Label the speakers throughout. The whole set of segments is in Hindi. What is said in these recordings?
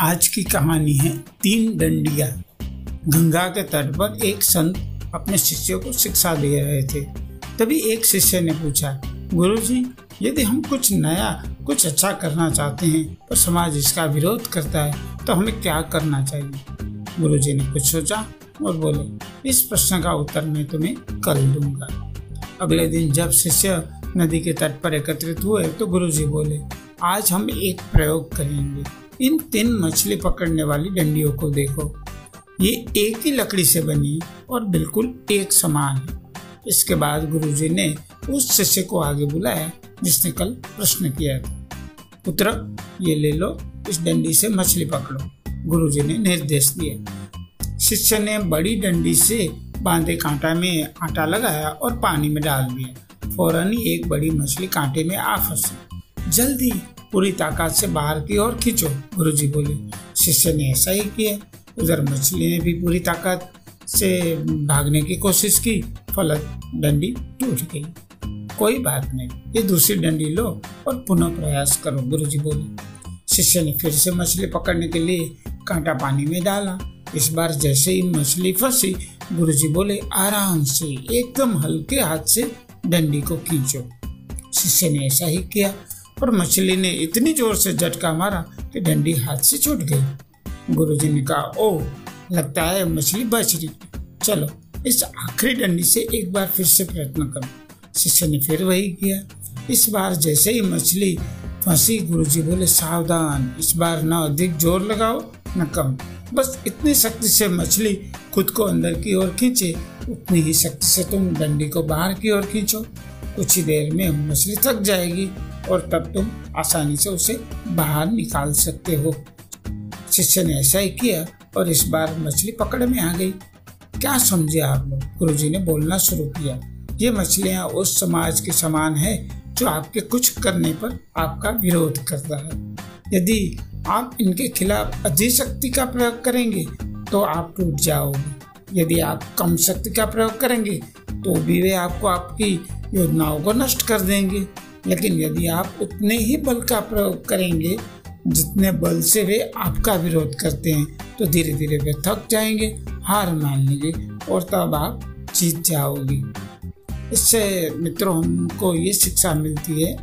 Speaker 1: आज की कहानी है तीन डंडिया। गंगा के तट पर एक संत अपने शिष्यों को शिक्षा दे रहे थे। तभी एक शिष्य ने पूछा गुरु जी यदि हम कुछ नया, कुछ अच्छा करना चाहते हैं, पर समाज इसका विरोध करता है तो हमें क्या करना चाहिए? गुरु जी ने कुछ सोचा और बोले, इस प्रश्न का उत्तर मैं तुम्हें कल दूँगा। अगले दिन जब शिष्य नदी के तट पर एकत्रित हुए तो गुरुजी बोले आज हम एक प्रयोग करेंगे। इन तीन मछली पकड़ने वाली डंडियों को देखो। ये एक ही लकड़ी से बनी और बिल्कुल एक समान है। इसके बाद गुरुजी ने उस शिष्य को आगे बुलाया, जिसने कल प्रश्न किया था। पुत्र, ये ले लो, इस डंडी से मछली पकड़ो। गुरुजी ने निर्देश दिया। शिष्य ने बड़ी डंडी से बांधे कांटा में आटा लगाया और पानी में डाल दिया। फ़ौरन ही एक बड़ी मछली कांटे में आ फंसी। जल्दी पूरी ताकत से बाहर की ओर खींचो। गुरुजी बोले, शिष्य ने ऐसा ही किया। उधर मछली ने भी पूरी ताकत से भागने की कोशिश की। फलत डंडी टूट गई। कोई बात नहीं, ये दूसरी डंडी लो और पुनः प्रयास करो, गुरुजी बोले। शिष्य ने फिर से मछली पकड़ने के लिए कांटा पानी में डाला। इस बार जैसे ही मछली फंसी, गुरुजी बोले, आराम से, एकदम हल्के हाथ से डंडी को खींचो। शिष्य ने ऐसा ही किया। और मछली ने इतनी ज़ोर से झटका मारा कि डंडी हाथ से छूट गई। गुरुजी ने कहा, ओ, लगता है मछली बच रही चलो, इस आखिरी डंडी से एक बार फिर से प्रयत्न करो। शिष्य ने फिर वही किया। इस बार जैसे ही मछली फंसी, गुरुजी बोले, सावधान, इस बार न अधिक ज़ोर लगाओ, न कम। बस इतनी शक्ति से मछली खुद को अंदर की ओर खींचे, उतनी ही शक्ति से तुम डंडी को बाहर की ओर खींचो। कुछ ही देर में मछली थक जाएगी। और तब तुम आसानी से उसे बाहर निकाल सकते हो। शिष्य ने ऐसा ही किया और इस बार मछली पकड़ में आ गई। क्या समझे आप लोग? गुरु जी ने बोलना शुरू किया। ये मछलियाँ उस समाज के समान है जो आपके कुछ करने पर आपका विरोध करता है। यदि आप इनके खिलाफ अधिक शक्ति का प्रयोग करेंगे तो आप टूट जाओगे। यदि आप कम शक्ति का प्रयोग करेंगे तो भी वे आपको आपकी योजनाओं को नष्ट कर देंगे। लेकिन यदि आप उतने ही बल का प्रयोग करेंगे, जितने बल से वे आपका विरोध करते हैं तो धीरे धीरे वे थक जाएँगे, हार मान लेंगे और तब आप जीत जाओगे। इससे मित्रों, हमको ये शिक्षा मिलती है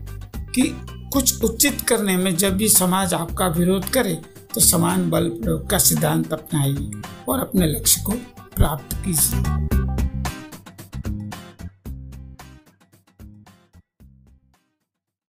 Speaker 1: कि कुछ उचित करने में जब भी समाज आपका विरोध करे तो समान बल प्रयोग का सिद्धांत अपनाइए और अपने लक्ष्य को प्राप्त कीजिए।